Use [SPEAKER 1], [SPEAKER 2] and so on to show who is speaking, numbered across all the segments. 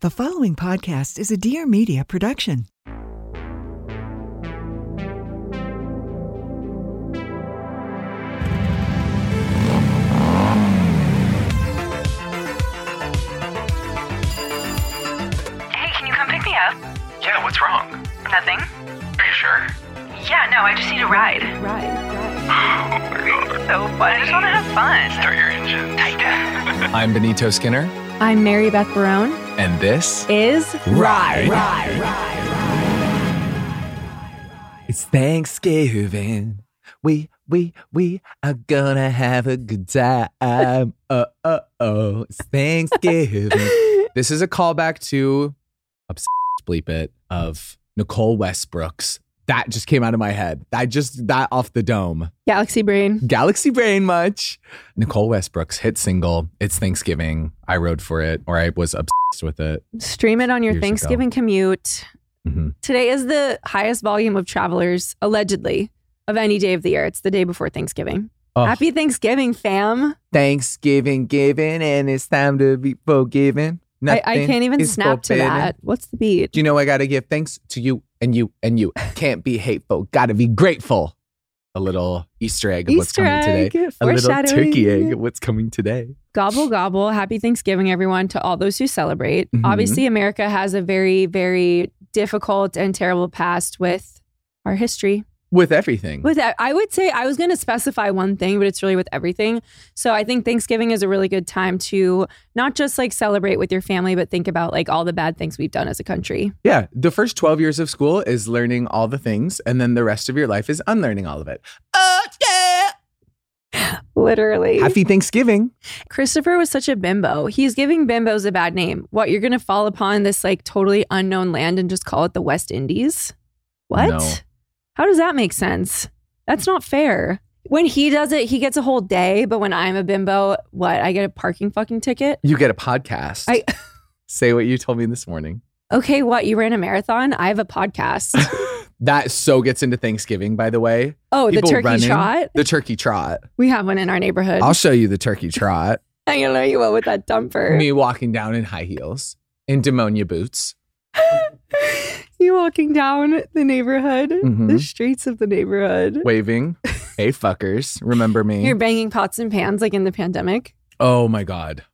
[SPEAKER 1] The following podcast is a Dear Media production.
[SPEAKER 2] Hey, can you come pick me up?
[SPEAKER 3] Yeah, what's wrong?
[SPEAKER 2] Nothing.
[SPEAKER 3] Are you sure?
[SPEAKER 2] Yeah, no, I just need a ride.
[SPEAKER 4] Ride,
[SPEAKER 3] Oh my god.
[SPEAKER 2] So what? I just want to have fun.
[SPEAKER 3] Start your engines.
[SPEAKER 5] I'm Benito Skinner,
[SPEAKER 4] I'm Mary Beth Barone.
[SPEAKER 5] And this
[SPEAKER 4] Is
[SPEAKER 5] Ride. It's Thanksgiving. We we we are gonna have a good time. Uh uh oh. It's Thanksgiving. this is a callback to obs- bleep it of Nicole Westbrook's. That just came out of my head. I just that off the dome.
[SPEAKER 4] Galaxy Brain.
[SPEAKER 5] Galaxy Brain much. Nicole Westbrook's hit single. It's Thanksgiving. I rode for it, or I was obsessed with it.
[SPEAKER 4] Stream it on your
[SPEAKER 5] Years ago.
[SPEAKER 4] Thanksgiving commute.
[SPEAKER 5] Mhm.
[SPEAKER 4] Today is the highest volume of travelers, allegedly, of any day of the year. It's the day before Thanksgiving.
[SPEAKER 5] Oh.
[SPEAKER 4] Happy Thanksgiving, fam.
[SPEAKER 5] Thanksgiving, giving, and it's time to be forgiven.
[SPEAKER 4] I, I can't even snap to that. What's the beat?
[SPEAKER 5] Do you know I gotta give thanks to you and you and you? Can't be hateful. Gotta be grateful. A little Easter egg of what's coming
[SPEAKER 4] egg,
[SPEAKER 5] today. A little turkey egg of what's coming today.
[SPEAKER 4] Gobble, gobble. Happy Thanksgiving, everyone, to all those who celebrate.
[SPEAKER 5] Mhm.
[SPEAKER 4] Obviously, America has a very, very difficult and terrible past with our history.
[SPEAKER 5] With everything.
[SPEAKER 4] With that, I would say I was going to specify one thing, but it's really with everything. So I think Thanksgiving is a really good time to not just like celebrate with your family, but think about like all the bad things we've done as a country.
[SPEAKER 5] yeah. The first 12 years of school is learning all the things, and then the rest of your life is unlearning all of it. Oh, yeah.
[SPEAKER 4] Literally.
[SPEAKER 5] Happy Thanksgiving.
[SPEAKER 4] Christopher was such a bimbo. He's giving bimbos a bad name. What, you're going to fall upon this like totally unknown land and just call it the West Indies? What?
[SPEAKER 5] No.
[SPEAKER 4] How does that make sense? That's not fair. When he does it, he gets a whole day, but when I'm a bimbo, what? I get a parking fucking ticket?
[SPEAKER 5] You get a podcast.
[SPEAKER 4] I
[SPEAKER 5] Say what you told me this morning.
[SPEAKER 4] Okay, what? You ran a marathon? I have a podcast.
[SPEAKER 5] That so gets into Thanksgiving, by the way.
[SPEAKER 4] Oh, the turkey
[SPEAKER 5] running.
[SPEAKER 4] trot?
[SPEAKER 5] The turkey trot.
[SPEAKER 4] We have one in our neighborhood.
[SPEAKER 5] I'll show you the turkey trot.
[SPEAKER 4] I'm gonna know you what with that dumper.
[SPEAKER 5] Me walking down in high heels, in demonia boots.
[SPEAKER 4] you walking down the neighborhood,
[SPEAKER 5] Mhm.
[SPEAKER 4] the streets of the neighborhood.
[SPEAKER 5] waving. hey, fuckers. Remember me?
[SPEAKER 4] You're banging pots and pans like in the pandemic.
[SPEAKER 5] oh my God.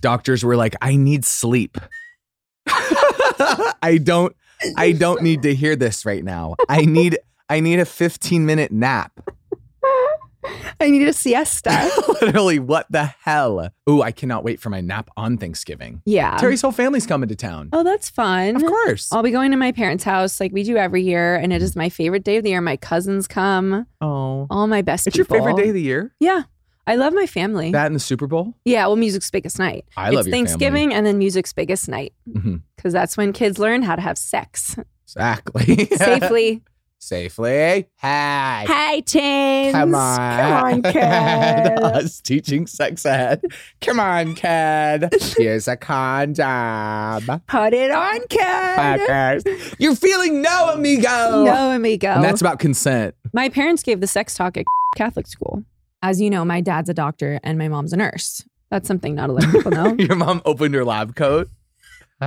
[SPEAKER 5] Doctors were like, I need sleep. I don't I don't need to hear this right now. I need I need a 15 minute nap.
[SPEAKER 4] I need a siesta.
[SPEAKER 5] Literally, what the hell? Ooh, I cannot wait for my nap on Thanksgiving.
[SPEAKER 4] yeah.
[SPEAKER 5] Terry's whole family's coming to town.
[SPEAKER 4] Oh, that's fun.
[SPEAKER 5] Of course.
[SPEAKER 4] I'll be going to my parents' house like we do every year, and it is my favorite day of the year. My cousins come,
[SPEAKER 5] Oh.
[SPEAKER 4] all my best
[SPEAKER 5] It's your favorite day of the year?
[SPEAKER 4] Yeah. I love my family.
[SPEAKER 5] That and the Super Bowl?
[SPEAKER 4] yeah, well, music's biggest night.
[SPEAKER 5] I
[SPEAKER 4] it's
[SPEAKER 5] love your family.
[SPEAKER 4] Thanksgiving and then music's biggest night
[SPEAKER 5] Mhm.
[SPEAKER 4] because that's when kids learn how to have sex
[SPEAKER 5] Exactly.
[SPEAKER 4] safely.
[SPEAKER 5] Safely. Hey.
[SPEAKER 4] Hey, teens.
[SPEAKER 5] Come on.
[SPEAKER 4] Come on, kid.
[SPEAKER 5] Us teaching sex ed. Come on, kid. Here's a condom.
[SPEAKER 4] Put it on.
[SPEAKER 5] Fuckers. You're feeling no, amigo.
[SPEAKER 4] No, amigo.
[SPEAKER 5] And that's about consent.
[SPEAKER 4] My parents gave the sex talk at Catholic school. As you know, my dad's a doctor and my mom's a nurse. That's something not a lot of people know.
[SPEAKER 5] Your mom opened her lab coat.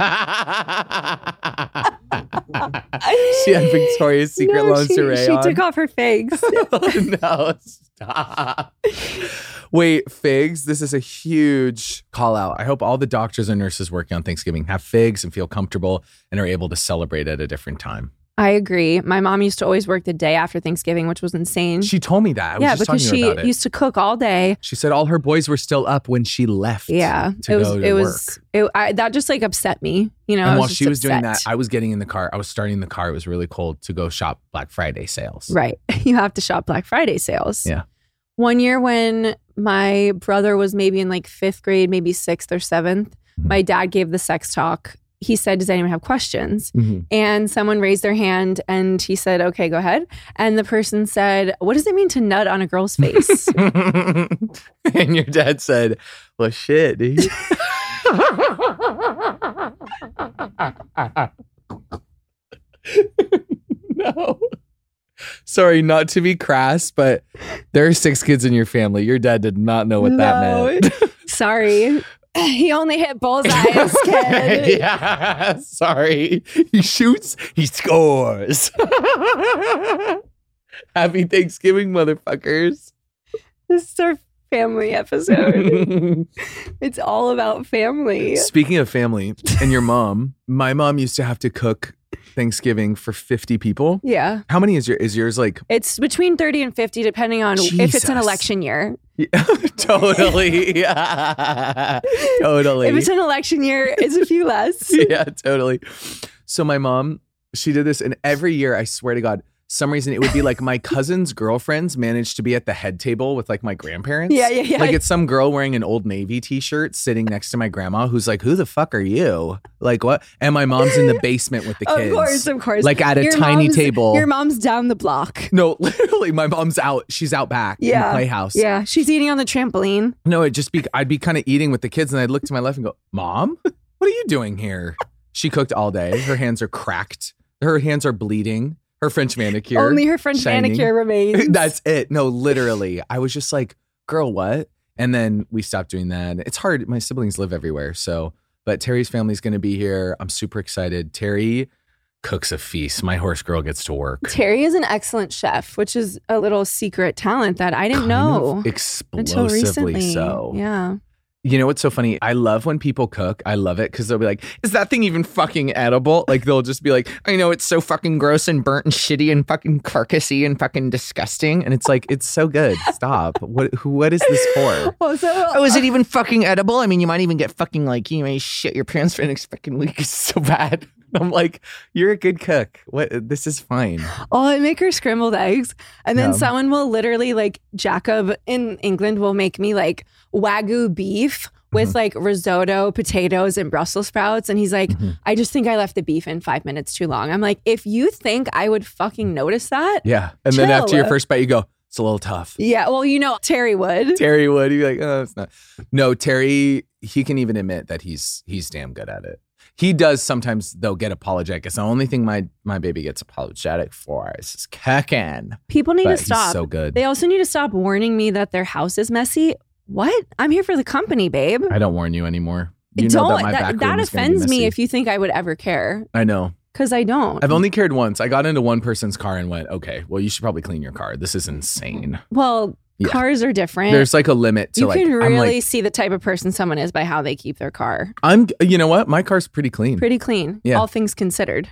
[SPEAKER 5] she had Victoria's Secret
[SPEAKER 4] No,
[SPEAKER 5] lingerie
[SPEAKER 4] she, she
[SPEAKER 5] on.
[SPEAKER 4] took off her figs.
[SPEAKER 5] Oh, no, stop. Wait, figs. This is a huge call out. I hope all the doctors and nurses working on Thanksgiving have figs and feel comfortable and are able to celebrate at a different time.
[SPEAKER 4] I agree. My mom used to always work the day after Thanksgiving, which was insane.
[SPEAKER 5] She told me that. I was
[SPEAKER 4] yeah, because she used to cook all day.
[SPEAKER 5] she said all her boys were still up when she left.
[SPEAKER 4] Yeah,
[SPEAKER 5] to
[SPEAKER 4] it was. it was. It, I, that just like upset me. You know,
[SPEAKER 5] and while
[SPEAKER 4] just
[SPEAKER 5] she was doing that. I was getting in the car. I was starting the car. It was really cold to go shop Black Friday sales.
[SPEAKER 4] right, you have to shop Black Friday sales.
[SPEAKER 5] Yeah.
[SPEAKER 4] One year when my brother was maybe in like fifth grade, maybe sixth or 7th
[SPEAKER 5] Mhm.
[SPEAKER 4] my dad gave the sex talk. He said, "Does anyone have questions?"
[SPEAKER 5] Mhm.
[SPEAKER 4] And someone raised their hand, and he said, "Okay, go ahead." And the person said, "What does it mean to nut on a girl's face?"
[SPEAKER 5] and your dad said, Well, shit, dude. no. Sorry, not to be crass, but there are six kids in your family. Your dad did not know what that meant.
[SPEAKER 4] Sorry. he only hit bullseyes, kid.
[SPEAKER 5] yeah, sorry. He shoots, he scores. Happy Thanksgiving, motherfuckers.
[SPEAKER 4] This is our family episode. it's all about family.
[SPEAKER 5] Speaking of family and your mom, my mom used to have to cook Thanksgiving for 50 people.
[SPEAKER 4] Yeah.
[SPEAKER 5] How many is your is yours like
[SPEAKER 4] It's between 30 and 50, depending on if it's an election year.
[SPEAKER 5] totally. Yeah. totally.
[SPEAKER 4] If it's an election year, it's a few less.
[SPEAKER 5] yeah, totally. So my mom, she did this, and every year, I swear to God, some reason it would be like my cousin's girlfriends managed to be at the head table with like my grandparents.
[SPEAKER 4] Yeah, yeah, yeah.
[SPEAKER 5] Like it's some girl wearing an old navy t-shirt sitting next to my grandma who's like, "Who the fuck are you?" Like what? And my mom's in the basement with the kids.
[SPEAKER 4] Of course, of course.
[SPEAKER 5] Like at a
[SPEAKER 4] Your
[SPEAKER 5] tiny table.
[SPEAKER 4] Your mom's down the block.
[SPEAKER 5] no, literally, my mom's out. She's out back in
[SPEAKER 4] Yeah.
[SPEAKER 5] the playhouse.
[SPEAKER 4] Yeah, she's eating on the trampoline.
[SPEAKER 5] No, it'd just be I'd be kind of eating with the kids, and I'd look to my left and go, "Mom, what are you doing here?" She cooked all day. Her hands are cracked. Her hands are bleeding. Her French manicure.
[SPEAKER 4] Only her French
[SPEAKER 5] shining.
[SPEAKER 4] manicure remains.
[SPEAKER 5] That's it. No, literally. I was just like, "Girl, what?" And then we stopped doing that. It's hard. My siblings live everywhere, so. But Terry's family's going to be here. I'm super excited. Terry cooks a feast. My horse girl gets to work.
[SPEAKER 4] Terry is an excellent chef, which is a little secret talent that I didn't
[SPEAKER 5] Kind
[SPEAKER 4] know until
[SPEAKER 5] explosively
[SPEAKER 4] recently.
[SPEAKER 5] so.
[SPEAKER 4] Yeah.
[SPEAKER 5] You know what's so funny? I love when people cook. I love it because they'll be like, "Is that thing even fucking edible?" Like they'll just be like, "I know it's so fucking gross and burnt and shitty and fucking carcassy and fucking disgusting," and it's like, it's so good. Stop. what? Who, what is this for?
[SPEAKER 4] Also,
[SPEAKER 5] Oh, is it even fucking edible? I mean, you might even get fucking like you may shit your pants for the next fucking week. It's so bad. I'm like, you're a good cook. What? This is fine.
[SPEAKER 4] Oh, I make her scrambled eggs. And then
[SPEAKER 5] Yeah.
[SPEAKER 4] someone will literally, like, Jacob in England will make me like Wagyu beef with
[SPEAKER 5] Mm-hmm.
[SPEAKER 4] like risotto, potatoes, and Brussels sprouts. And he's like,
[SPEAKER 5] Mm-hmm.
[SPEAKER 4] I just think I left the beef in five minutes too long. I'm like, if you think I would fucking notice that,
[SPEAKER 5] Yeah. And then after your first bite, you go, it's a little tough.
[SPEAKER 4] yeah, well, you know, Terry would.
[SPEAKER 5] Terry would. He'd be like, oh, it's not. No, Terry, he can even admit that he's he's damn good at it. He does sometimes though get apologetic. It's the only thing my my baby gets apologetic for is his cooking.
[SPEAKER 4] People need
[SPEAKER 5] But
[SPEAKER 4] to stop.
[SPEAKER 5] so good.
[SPEAKER 4] They also need to stop warning me that their house is messy. What? I'm here for the company, babe.
[SPEAKER 5] I don't warn you anymore. You
[SPEAKER 4] don't
[SPEAKER 5] that
[SPEAKER 4] that, that
[SPEAKER 5] is gonna be
[SPEAKER 4] offends me if you think I would ever care
[SPEAKER 5] I know.
[SPEAKER 4] because I don't.
[SPEAKER 5] I've only cared once. I got into one person's car and went, okay, well, you should probably clean your car. This is insane.
[SPEAKER 4] well,
[SPEAKER 5] Yeah.
[SPEAKER 4] cars are different.
[SPEAKER 5] There's like a limit to
[SPEAKER 4] you
[SPEAKER 5] like.
[SPEAKER 4] can really
[SPEAKER 5] like,
[SPEAKER 4] see the type of person someone is by how they keep their car.
[SPEAKER 5] I'm. You know what? My car's pretty clean.
[SPEAKER 4] Pretty clean,
[SPEAKER 5] Yeah.
[SPEAKER 4] all things considered.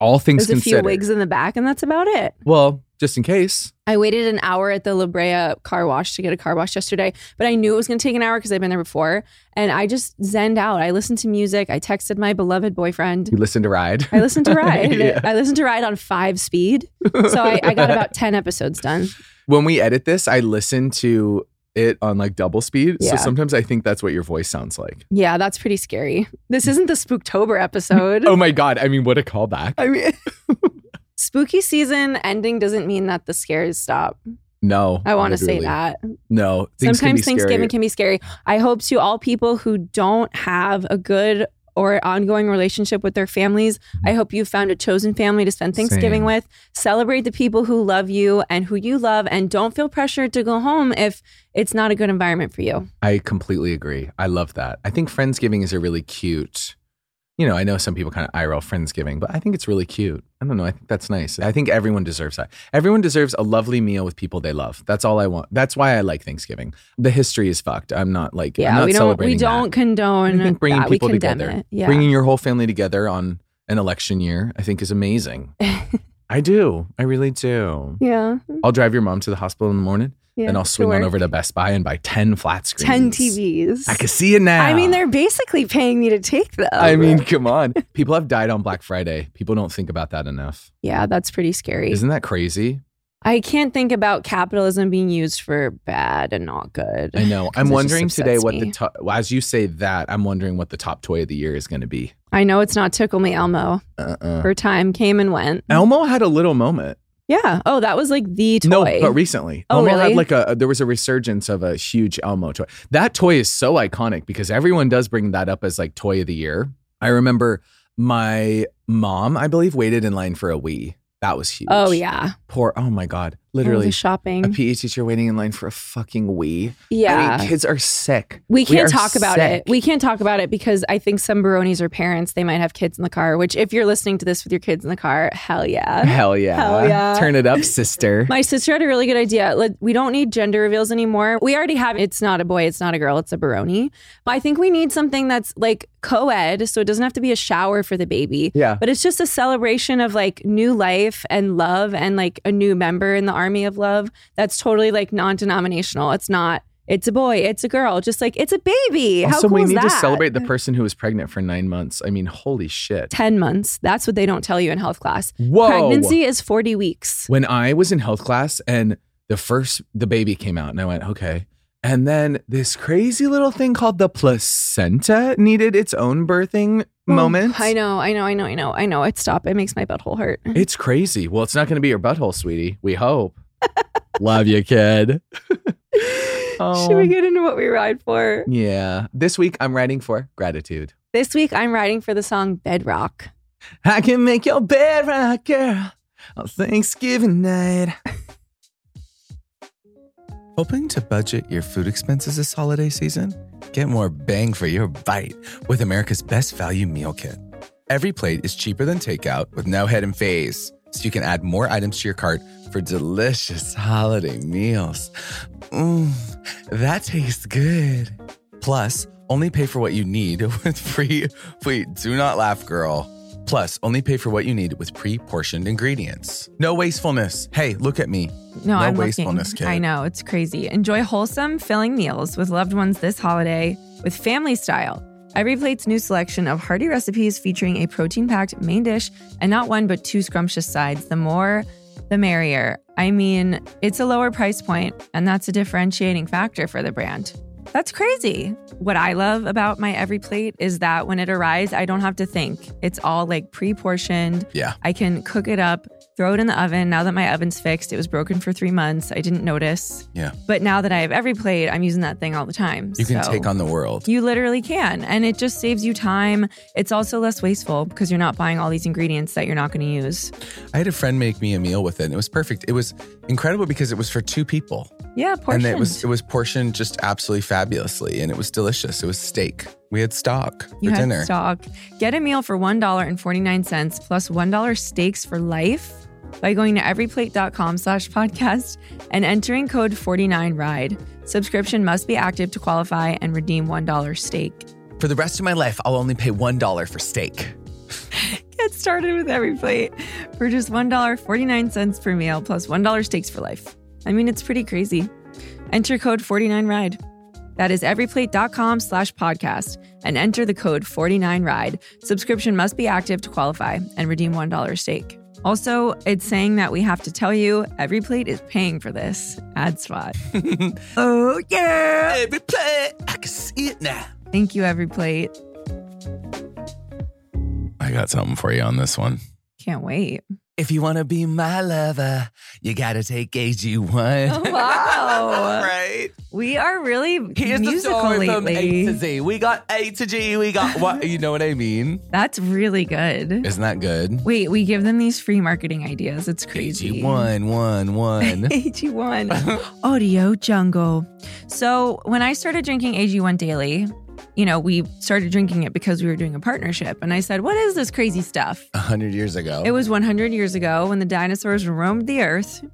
[SPEAKER 5] All things
[SPEAKER 4] There's a few wigs in the back, and that's about it.
[SPEAKER 5] well, just in case.
[SPEAKER 4] I waited an hour at the La Brea car wash to get a car wash yesterday, but I knew it was going to take an hour because I've been there before. And I just zenned out. I listened to music. I texted my beloved boyfriend.
[SPEAKER 5] You listened to Ride.
[SPEAKER 4] I listened to Ride.
[SPEAKER 5] Yeah.
[SPEAKER 4] I listened to Ride on five speed. So I, I got about 10 episodes done.
[SPEAKER 5] when we edit this, I listen to it on like double speed.
[SPEAKER 4] Yeah.
[SPEAKER 5] So sometimes I think that's what your voice sounds like.
[SPEAKER 4] Yeah, that's pretty scary. This isn't the Spooktober episode.
[SPEAKER 5] Oh my God. I mean, what a callback.
[SPEAKER 4] I mean, spooky season ending doesn't mean that the scares stop.
[SPEAKER 5] No.
[SPEAKER 4] I want to say that.
[SPEAKER 5] No. Can
[SPEAKER 4] Sometimes
[SPEAKER 5] be
[SPEAKER 4] Thanksgiving
[SPEAKER 5] scary.
[SPEAKER 4] can be scary. I hope to all people who don't have a good or ongoing relationship with their families, I hope you found a chosen family to spend Thanksgiving
[SPEAKER 5] Same.
[SPEAKER 4] with. Celebrate the people who love you and who you love, and don't feel pressured to go home if it's not a good environment for you.
[SPEAKER 5] I completely agree. I love that. I think Friendsgiving is a really cute. You know, I know some people kind of roll Friendsgiving, but I think it's really cute. I don't know. I think that's nice. I think everyone deserves that. Everyone deserves a lovely meal with people they love. That's all I want. That's why I like Thanksgiving. The history is fucked. I'm not like,
[SPEAKER 4] Yeah,
[SPEAKER 5] not
[SPEAKER 4] we don't
[SPEAKER 5] celebrating
[SPEAKER 4] we don't
[SPEAKER 5] that.
[SPEAKER 4] condone
[SPEAKER 5] I think bringing
[SPEAKER 4] that.
[SPEAKER 5] People together.
[SPEAKER 4] Yeah.
[SPEAKER 5] bringing your whole family together on an election year, I think is amazing. I do. I really do.
[SPEAKER 4] yeah.
[SPEAKER 5] I'll drive your mom to the hospital in the morning,
[SPEAKER 4] yeah.
[SPEAKER 5] then I'll swing on over to Best Buy and buy 10 flat screens.
[SPEAKER 4] 10 TVs.
[SPEAKER 5] I can see it now.
[SPEAKER 4] I mean, they're basically paying me to take them.
[SPEAKER 5] I mean, come on. People have died on Black Friday. People don't think about that enough.
[SPEAKER 4] yeah, that's pretty scary.
[SPEAKER 5] Isn't that crazy?
[SPEAKER 4] I can't think about capitalism being used for bad and not good.
[SPEAKER 5] I know. I'm wondering today what
[SPEAKER 4] me.
[SPEAKER 5] the top, as you say that, I'm wondering what the top toy of the year is going to be.
[SPEAKER 4] I know it's not Tickle Me Elmo.
[SPEAKER 5] Uh-uh.
[SPEAKER 4] Her time came and went.
[SPEAKER 5] Elmo had a little moment.
[SPEAKER 4] Yeah. Oh, that was like the toy.
[SPEAKER 5] No, but recently,
[SPEAKER 4] Oh,
[SPEAKER 5] Elmo uh,
[SPEAKER 4] really?
[SPEAKER 5] had like a there was a resurgence of a huge Elmo toy. That toy is so iconic because everyone does bring that up as like toy of the year. I remember my mom, I believe, waited in line for a Wii. That was huge.
[SPEAKER 4] oh yeah.
[SPEAKER 5] Poor. Oh my god.
[SPEAKER 6] Literally.
[SPEAKER 4] shopping.
[SPEAKER 6] a PE teacher waiting in line for a fucking Wii.
[SPEAKER 4] yeah.
[SPEAKER 6] I mean, kids are sick.
[SPEAKER 4] We can't
[SPEAKER 6] are
[SPEAKER 4] talk about
[SPEAKER 6] sick.
[SPEAKER 4] it. We can't talk about it because I think some Baronis are parents. They might have kids in the car, which if you're listening to this with your kids in the car, hell yeah.
[SPEAKER 6] Hell yeah.
[SPEAKER 4] Hell yeah.
[SPEAKER 6] Turn it up, sister.
[SPEAKER 4] My sister had a really good idea. We don't need gender reveals anymore. We already have it's not a boy, it's not a girl, it's a Baroni. But I think we need something that's like co ed. So it doesn't have to be a shower for the baby.
[SPEAKER 6] Yeah.
[SPEAKER 4] But it's just a celebration of like new life and love and like a new member in the army of love that's totally like non denominational. It's not, it's a boy, it's a girl, just like it's a baby. How
[SPEAKER 6] also,
[SPEAKER 4] cool
[SPEAKER 6] we need to celebrate the person who was pregnant for nine months. I mean, holy shit.
[SPEAKER 4] 10 months. That's what they don't tell you in health class.
[SPEAKER 6] Whoa.
[SPEAKER 4] Pregnancy is 40 weeks.
[SPEAKER 6] When I was in health class and the first, the baby came out, and I went, okay. And then this crazy little thing called the placenta needed its own birthing moment.
[SPEAKER 4] Oh, I know, I know, I know, I know, I know. It stop. It makes my butthole hurt.
[SPEAKER 6] It's crazy. Well, it's not going to be your butthole, sweetie. We hope. Love you, kid.
[SPEAKER 4] Should we um, get into what we ride for?
[SPEAKER 6] Yeah. This week, I'm writing for gratitude.
[SPEAKER 4] This week, I'm riding for the song Bedrock.
[SPEAKER 6] I can make your bed right, girl, on Thanksgiving night.
[SPEAKER 5] Hoping to budget your food expenses this holiday season? Get more bang for your bite with America's best value meal kit. Every plate is cheaper than takeout with no head and face, so you can add more items to your cart for delicious holiday meals. Mmm, that tastes good. Plus, only pay for what you need with free. Wait, do not laugh, girl. Plus, only pay for what you need with pre portioned ingredients. No wastefulness. Hey, look at me.
[SPEAKER 4] No,
[SPEAKER 5] No
[SPEAKER 4] I'm
[SPEAKER 5] wastefulness,
[SPEAKER 4] looking.
[SPEAKER 5] kid.
[SPEAKER 4] I know it's crazy. Enjoy wholesome, filling meals with loved ones this holiday with family style. Every plate's new selection of hearty recipes featuring a protein-packed main dish and not one but two scrumptious sides. The more, the merrier. I mean, it's a lower price point, and that's a differentiating factor for the brand. That's crazy. What I love about my every plate is that when it arrives, I don't have to think. It's all like pre-portioned.
[SPEAKER 5] Yeah.
[SPEAKER 4] I can cook it up, throw it in the oven. Now that my oven's fixed, it was broken for three months. I didn't notice.
[SPEAKER 5] Yeah.
[SPEAKER 4] But now that I have every plate, I'm using that thing all the time.
[SPEAKER 5] You can
[SPEAKER 4] So
[SPEAKER 5] take on the world.
[SPEAKER 4] You literally can. And it just saves you time. It's also less wasteful because you're not buying all these ingredients that you're not going to use.
[SPEAKER 5] I had a friend make me a meal with it, and it was perfect. It was incredible because it was for two people,
[SPEAKER 4] Yeah, portioned.
[SPEAKER 5] and it was it was portioned just absolutely fabulously, and it was delicious. It was steak. We had stock for
[SPEAKER 4] you had
[SPEAKER 5] dinner.
[SPEAKER 4] stock. Get a meal for $1.49 plus 1 steaks for life by going to everyplate.com slash podcast and entering code 49RIDE. Subscription must be active to qualify and redeem $1 steak.
[SPEAKER 5] For the rest of my life, I'll only pay one dollar for steak.
[SPEAKER 4] Get started with every plate for just $1.49 per meal plus 1 steaks for life. I mean, it's pretty crazy. Enter code 49RIDE. That is everyplate.com slash podcast and enter the code 49RIDE. Subscription must be active to qualify and redeem $1 steak. Also, it's saying that we have to tell you every plate is paying for this ad spot. oh, yeah.
[SPEAKER 5] Every plate, I can see it now.
[SPEAKER 4] Thank you, every plate.
[SPEAKER 5] I got something for you on this one.
[SPEAKER 4] Can't wait.
[SPEAKER 5] If you want to be my lover, you gotta take AG1.
[SPEAKER 4] Oh, wow.
[SPEAKER 5] right?
[SPEAKER 4] We are really
[SPEAKER 5] Here's the
[SPEAKER 4] musical
[SPEAKER 5] story from A to Z. We got A to G. We got what? You know what I mean?
[SPEAKER 4] That's really good.
[SPEAKER 5] Isn't that good?
[SPEAKER 4] Wait, we give them these free marketing ideas. It's crazy.
[SPEAKER 5] AG1, one, one.
[SPEAKER 4] AG1 Audio Jungle. So, when I started drinking AG1 daily, you know, we started drinking it because we were doing a partnership. And I said, What is this crazy stuff?
[SPEAKER 5] A hundred years ago.
[SPEAKER 4] It was 100 years ago when the dinosaurs roamed the earth.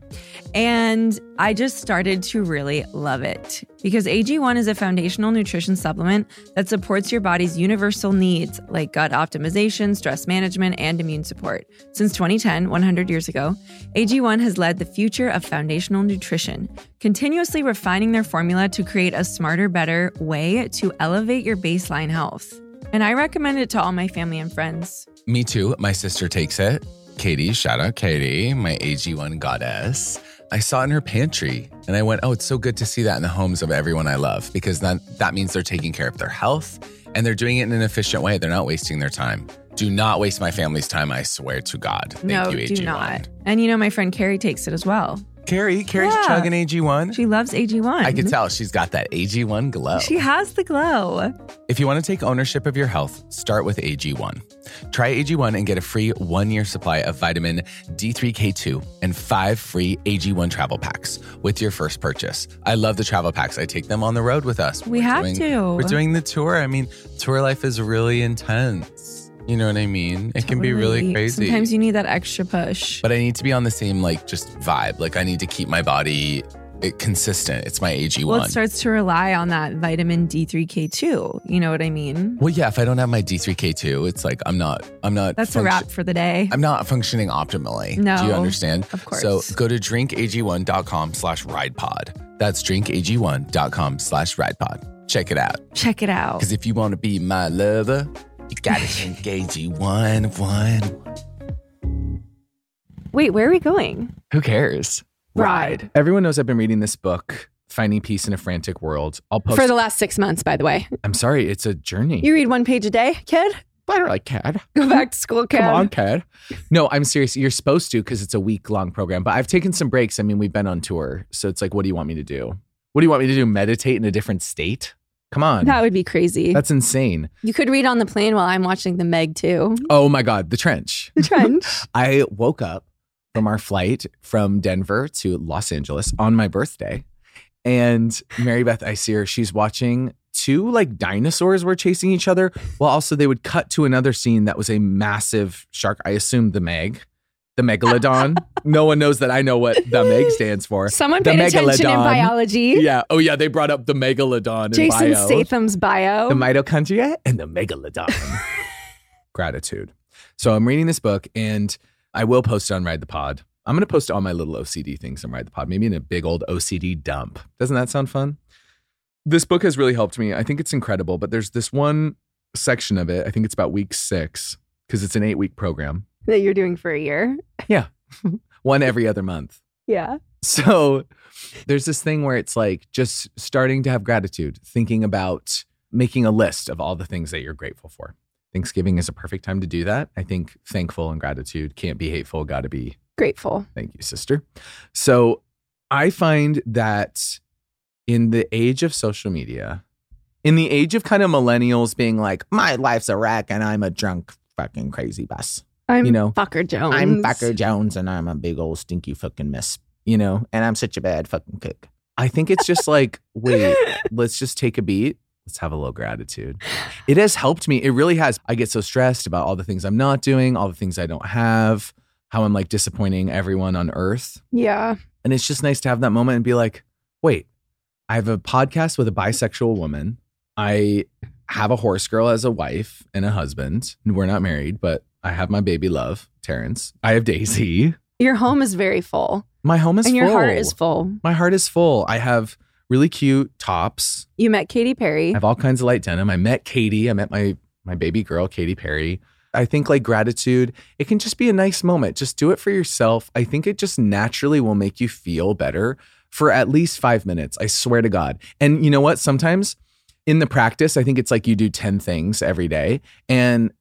[SPEAKER 4] And I just started to really love it because AG1 is a foundational nutrition supplement that supports your body's universal needs like gut optimization, stress management, and immune support. Since 2010, 100 years ago, AG1 has led the future of foundational nutrition, continuously refining their formula to create a smarter, better way to elevate your baseline health. And I recommend it to all my family and friends.
[SPEAKER 5] Me too. My sister takes it. Katie, shout out Katie, my AG1 goddess. I saw it in her pantry and I went, oh, it's so good to see that in the homes of everyone I love because that, that means they're taking care of their health and they're doing it in an efficient way. They're not wasting their time. Do not waste my family's time, I swear to God. Thank
[SPEAKER 4] no,
[SPEAKER 5] you, AG1.
[SPEAKER 4] do not. And you know, my friend Carrie takes it as well.
[SPEAKER 7] Carrie, Carrie's
[SPEAKER 8] Yeah.
[SPEAKER 7] chugging AG1.
[SPEAKER 8] She loves AG1.
[SPEAKER 7] I could tell she's got that AG1 glow.
[SPEAKER 8] She has the glow.
[SPEAKER 7] If you want to take ownership of your health, start with AG1. Try AG1 and get a free one year supply of vitamin D3K2 and five free AG1 travel packs with your first purchase. I love the travel packs. I take them on the road with us.
[SPEAKER 8] We
[SPEAKER 7] We're
[SPEAKER 8] have
[SPEAKER 7] doing-
[SPEAKER 8] to.
[SPEAKER 7] We're doing the tour. I mean, tour life is really intense. You know what I mean? It can be really crazy.
[SPEAKER 8] Sometimes you need that extra push.
[SPEAKER 7] but I need to be on the same, like, just vibe. Like, I need to keep my body eh, consistent. It's my AG1.
[SPEAKER 8] well, it starts to rely on that vitamin D3K2. You know what I mean?
[SPEAKER 7] Well, yeah, if I don't have my D3K2, it's like I'm not, I'm not.
[SPEAKER 8] That's a wrap for the day.
[SPEAKER 7] I'm not functioning optimally.
[SPEAKER 8] No,
[SPEAKER 7] Do you understand?
[SPEAKER 8] of course.
[SPEAKER 7] So go to drinkag1.com slash ridepod. That's drinkag1.com slash ridepod. Check it out.
[SPEAKER 8] Check it out.
[SPEAKER 7] Because if you want to be my lover, you got to engage you. One, One.
[SPEAKER 8] Wait, where are we going?
[SPEAKER 5] Who cares?
[SPEAKER 8] Ride.
[SPEAKER 5] Everyone knows I've been reading this book, Finding Peace in a Frantic World. I'll post.
[SPEAKER 4] For the last six months, by the way.
[SPEAKER 5] I'm sorry, it's a journey.
[SPEAKER 4] You read one page a day, kid?
[SPEAKER 5] better like Cad.
[SPEAKER 4] Go back to school, kid.
[SPEAKER 5] Come on, Cad. No, I'm serious. You're supposed to because it's a week long program. But I've taken some breaks. I mean, we've been on tour, so it's like, what do you want me to do? What do you want me to do? Meditate in a different state? Come on,
[SPEAKER 4] That would be crazy.
[SPEAKER 5] that's insane.
[SPEAKER 4] you could read on the plane while I'm watching The Meg too.
[SPEAKER 5] Oh my God, the trench.
[SPEAKER 4] The trench.
[SPEAKER 5] I woke up from our flight from Denver to Los Angeles on my birthday. And Mary Beth, I see her, she's watching two like dinosaurs were chasing each other. While also they would cut to another scene that was a massive shark. I assumed the Meg, the megalodon. no one knows that I know what the Meg stands for.
[SPEAKER 4] Someone
[SPEAKER 5] The
[SPEAKER 4] paid attention in biology.
[SPEAKER 5] Yeah. Oh yeah, they brought up the megalodon in
[SPEAKER 4] Jason
[SPEAKER 5] bio.
[SPEAKER 4] Statham's bio.
[SPEAKER 5] The mitochondria and the megalodon. Gratitude. So I'm reading this book and I will post it on Ride the Pod. I'm going to post all my little OCD things on Ride the Pod, maybe in a big old OCD dump. Doesn't that sound fun? This book has really helped me. I think it's incredible, but there's this one section of it. I think it's about week six because it's an eight week program,
[SPEAKER 4] that you're doing for a year. Yeah.
[SPEAKER 5] One every other month.
[SPEAKER 4] Yeah.
[SPEAKER 5] So there's this thing where it's like just starting to have gratitude, thinking about making a list of all the things that you're grateful for. Thanksgiving is a perfect time to do that. I think thankful and gratitude can't be hateful, got to be.
[SPEAKER 4] Grateful.
[SPEAKER 5] Thank you, sister. So I find that in the age of social media, in the age of kind of millennials being like, my life's a wreck and I'm a drunk fucking crazy bus.
[SPEAKER 4] I'm
[SPEAKER 5] You know,
[SPEAKER 4] Fucker Jones.
[SPEAKER 5] I'm Becker Jones and I'm a big old stinky fucking mess, you know, and I'm such a bad fucking cook. I think it's just like, wait, let's just take a beat. Let's have a little gratitude. It has helped me. It really has. I get so stressed about all the things I'm not doing, all the things I don't have, how I'm like disappointing everyone on earth.
[SPEAKER 4] Yeah.
[SPEAKER 5] And it's just nice to have that moment and be like, wait, I have a podcast with a bisexual woman. I have a horse girl as a wife and a husband. We're not married, but I have my baby love, Terrence. I have Daisy.
[SPEAKER 4] Your home is very full.
[SPEAKER 5] My home is full.
[SPEAKER 4] and
[SPEAKER 5] full.
[SPEAKER 4] your heart is full.
[SPEAKER 5] My heart is full. I have really cute tops.
[SPEAKER 4] You met Katy Perry.
[SPEAKER 5] I have all kinds of light denim. I met Katie. I met my my baby girl, Katy Perry. I think like gratitude, it can just be a nice moment. Just do it for yourself. I think it just naturally will make you feel better for at least five minutes. I swear to God. And you know what? Sometimes in the practice, I think it's like you do 10 things every day. And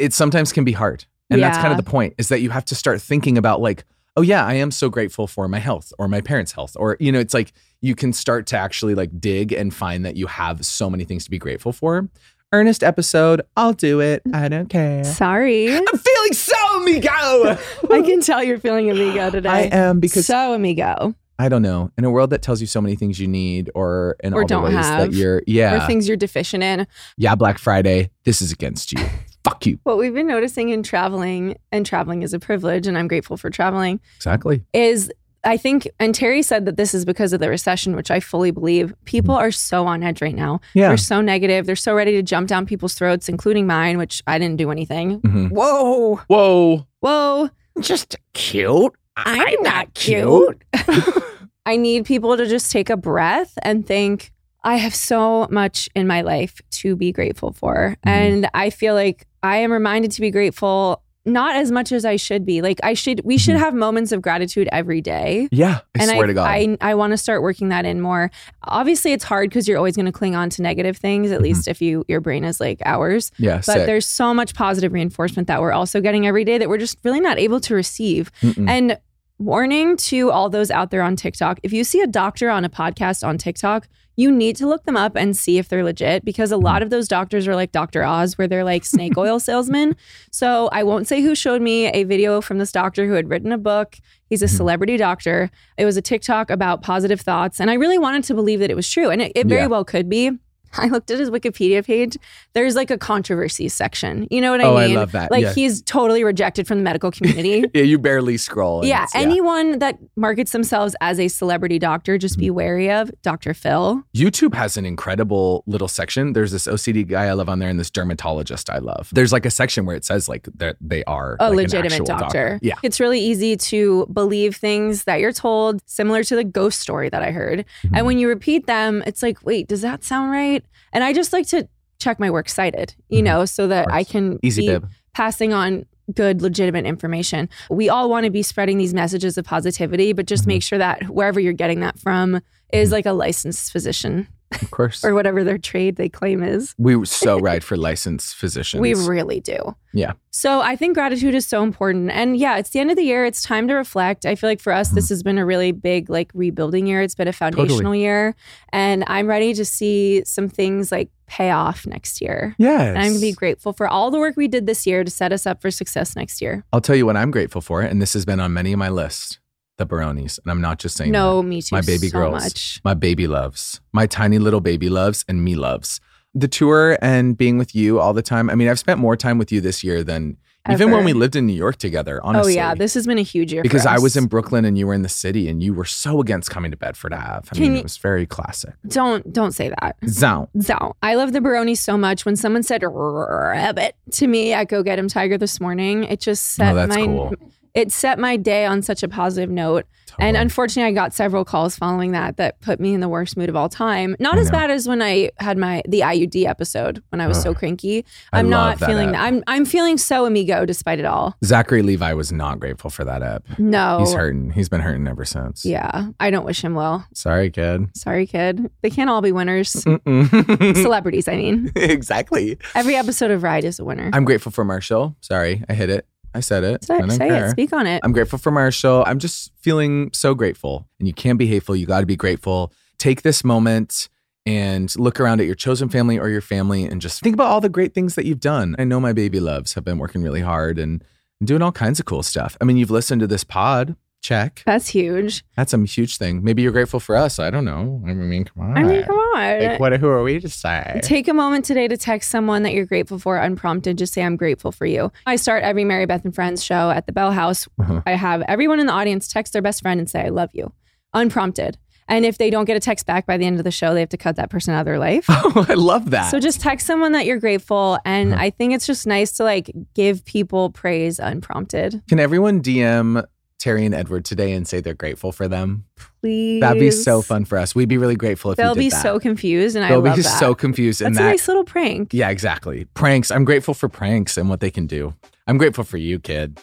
[SPEAKER 5] it sometimes can be hard. And that's kind of the point is that you have to start thinking about like, oh yeah, I am so grateful for my health or my parents' health. Or, you know, it's like you can start to actually like dig and find that you have so many things to be grateful for. Earnest episode, I'll do it. I don't care.
[SPEAKER 4] Sorry.
[SPEAKER 5] I'm feeling so amigo.
[SPEAKER 4] I can tell you're feeling amigo today.
[SPEAKER 5] I am because
[SPEAKER 4] so amigo.
[SPEAKER 5] I don't know. In a world that tells you so many things you need or in
[SPEAKER 4] Or
[SPEAKER 5] all
[SPEAKER 4] don't
[SPEAKER 5] the ways
[SPEAKER 4] have.
[SPEAKER 5] that you're yeah.
[SPEAKER 4] Or things you're deficient in.
[SPEAKER 5] yeah, Black Friday, this is against you. Fuck you.
[SPEAKER 4] What we've been noticing in traveling, and traveling is a privilege, and I'm grateful for traveling,
[SPEAKER 5] Exactly.
[SPEAKER 4] is I think, and Terry said that this is because of the recession, which I fully believe. People are so on edge right now.
[SPEAKER 5] Yeah.
[SPEAKER 4] They're so negative. They're so ready to jump down people's throats, including mine, which I didn't do anything.
[SPEAKER 5] Mhm.
[SPEAKER 4] Whoa,
[SPEAKER 5] Whoa.
[SPEAKER 4] whoa.
[SPEAKER 5] Just cute.
[SPEAKER 4] I'm not cute. I need people to just take a breath and think, I have so much in my life to be grateful for.
[SPEAKER 5] Mhm.
[SPEAKER 4] And I feel like I am reminded to be grateful, not as much as I should be. Like I should, we should
[SPEAKER 5] Mhm.
[SPEAKER 4] have moments of gratitude every day.
[SPEAKER 5] Yeah. I
[SPEAKER 4] and
[SPEAKER 5] swear
[SPEAKER 4] I,
[SPEAKER 5] to God.
[SPEAKER 4] I, I want to start working that in more. Obviously, it's hard because you're always going to cling on to negative things. At
[SPEAKER 5] Mhm.
[SPEAKER 4] least if you your brain is like ours.
[SPEAKER 5] yeah.
[SPEAKER 4] But
[SPEAKER 5] sick.
[SPEAKER 4] there's so much positive reinforcement that we're also getting every day that we're just really not able to receive.
[SPEAKER 5] Mm-mm.
[SPEAKER 4] And warning to all those out there on TikTok. If you see a doctor on a podcast on TikTok, you need to look them up and see if they're legit because a mm-hmm. lot of those doctors are like Dr. Oz, where they're like snake oil salesmen. So I won't say who showed me a video from this doctor who had written a book. He's a mm-hmm. celebrity doctor. It was a TikTok about positive thoughts. And I really wanted to believe that it was true. And it, it very
[SPEAKER 5] Yeah.
[SPEAKER 4] well could be. I looked at his Wikipedia page. There's like a controversy section. You know what I
[SPEAKER 5] Oh, I
[SPEAKER 4] mean?
[SPEAKER 5] love that.
[SPEAKER 4] Like
[SPEAKER 5] Yeah.
[SPEAKER 4] he's totally rejected from the medical community.
[SPEAKER 5] Yeah, you barely scroll. and
[SPEAKER 4] Yeah, anyone that markets themselves as a celebrity doctor, just
[SPEAKER 5] Mm-hmm.
[SPEAKER 4] be wary of Dr. Phil.
[SPEAKER 5] YouTube has an incredible little section. There's this OCD guy I love on there and this dermatologist I love. There's like a section where it says like that they are
[SPEAKER 4] A
[SPEAKER 5] like,
[SPEAKER 4] legitimate
[SPEAKER 5] actual
[SPEAKER 4] doctor.
[SPEAKER 5] Yeah.
[SPEAKER 4] It's really easy to believe things that you're told, similar to the ghost story that I heard.
[SPEAKER 5] Mm-hmm.
[SPEAKER 4] And when you repeat them, it's like, wait, does that sound right? And I just like to check my work cited, you know, so that I can
[SPEAKER 5] Mm-hmm. Easy
[SPEAKER 4] be
[SPEAKER 5] bib.
[SPEAKER 4] passing on good, legitimate information. We all want to be spreading these messages of positivity, but
[SPEAKER 5] Mm-hmm.
[SPEAKER 4] just make sure that wherever you're getting that from is like a licensed physician
[SPEAKER 5] Of course.
[SPEAKER 4] or whatever their trade they claim is.
[SPEAKER 5] we so right for licensed physicians.
[SPEAKER 4] We really do.
[SPEAKER 5] Yeah.
[SPEAKER 4] So I think gratitude is so important. And yeah, it's the end of the year. It's time to reflect. I feel like for us,
[SPEAKER 5] Mm-hmm.
[SPEAKER 4] this has been a really big, like, rebuilding year. It's been a foundational year. And I'm ready to see some things like pay off next year.
[SPEAKER 5] Yes.
[SPEAKER 4] And I'm going to be grateful for all the work we did this year to set us up for success next year.
[SPEAKER 5] I'll tell you what I'm grateful for, and this has been on many of my lists. The Baronis, and I'm not just saying
[SPEAKER 4] No,
[SPEAKER 5] that.
[SPEAKER 4] me too.
[SPEAKER 5] my baby
[SPEAKER 4] so
[SPEAKER 5] girls,
[SPEAKER 4] much.
[SPEAKER 5] my baby loves, my tiny little baby loves, and me loves. The tour and being with you all the time. I mean, I've spent more time with you this year than even when we lived in New York together. Honestly,
[SPEAKER 4] Oh, yeah. This has been a huge year. for
[SPEAKER 5] because I was in Brooklyn and you were in the city, and you were so against coming to Bedford Ave. I
[SPEAKER 4] Can
[SPEAKER 5] mean,
[SPEAKER 4] you-
[SPEAKER 5] it was very classic.
[SPEAKER 4] Don't don't say that.
[SPEAKER 5] Zone.
[SPEAKER 4] So I love the Baroni so much. When someone said rabbit to me at Go Get Em Tiger this morning, it just oh, set
[SPEAKER 5] Oh, that's
[SPEAKER 4] my
[SPEAKER 5] cool.
[SPEAKER 4] It set my day on such a positive note. And unfortunately, I got several calls following that that put me in the worst mood of all time. Not as bad as when I had my the IUD episode when I was so cranky. I'm not
[SPEAKER 5] that
[SPEAKER 4] feeling
[SPEAKER 5] app.
[SPEAKER 4] that. I'm I'm feeling so amigo despite it all.
[SPEAKER 5] Zachary Levi was not grateful for that app.
[SPEAKER 4] No.
[SPEAKER 5] He's hurting. He's been hurting ever since.
[SPEAKER 4] Yeah. I don't wish him well.
[SPEAKER 5] Sorry, kid.
[SPEAKER 4] Sorry, kid. They can't all be winners. Celebrities, I mean.
[SPEAKER 5] exactly.
[SPEAKER 4] Every episode of Ride is a winner.
[SPEAKER 5] I'm grateful for Marshall. Sorry, I hit it. I said it.
[SPEAKER 4] Say, say
[SPEAKER 5] care.
[SPEAKER 4] it. Speak on it.
[SPEAKER 5] I'm grateful for Marshall. I'm just feeling so grateful. And you can't be hateful. You got to be grateful. Take this moment and look around at your chosen family or your family and just think about all the great things that you've done. I know my baby loves have been working really hard and doing all kinds of cool stuff. I mean, you've listened to this pod. Check.
[SPEAKER 4] That's huge.
[SPEAKER 5] That's a huge thing. Maybe you're grateful for us. I don't know. I mean, come on.
[SPEAKER 4] I mean, come on.
[SPEAKER 5] Like, what? Who are we to say?
[SPEAKER 4] Take a moment today to text someone that you're grateful for unprompted. Just say, I'm grateful for you. I start every Mary Beth and Friends show at the Bell House.
[SPEAKER 5] Uh-huh.
[SPEAKER 4] I have everyone in the audience text their best friend and say, I love you, unprompted. And if they don't get a text back by the end of the show, they have to cut that person out of their life.
[SPEAKER 5] Oh, I love that.
[SPEAKER 4] So just text someone that you're grateful. And
[SPEAKER 5] Uh-huh.
[SPEAKER 4] I think it's just nice to like give people praise unprompted.
[SPEAKER 5] Can everyone DM Terry and Edward today and say they're grateful for them?
[SPEAKER 4] Please.
[SPEAKER 5] That'd be so fun for us. We'd be really grateful if
[SPEAKER 4] They'll
[SPEAKER 5] you did
[SPEAKER 4] be
[SPEAKER 5] that.
[SPEAKER 4] so confused. And I
[SPEAKER 5] They'll be
[SPEAKER 4] that.
[SPEAKER 5] so confused. and
[SPEAKER 4] That's
[SPEAKER 5] that,
[SPEAKER 4] a nice little prank.
[SPEAKER 5] yeah, exactly. Pranks. I'm grateful for pranks and what they can do. I'm grateful for you, kid.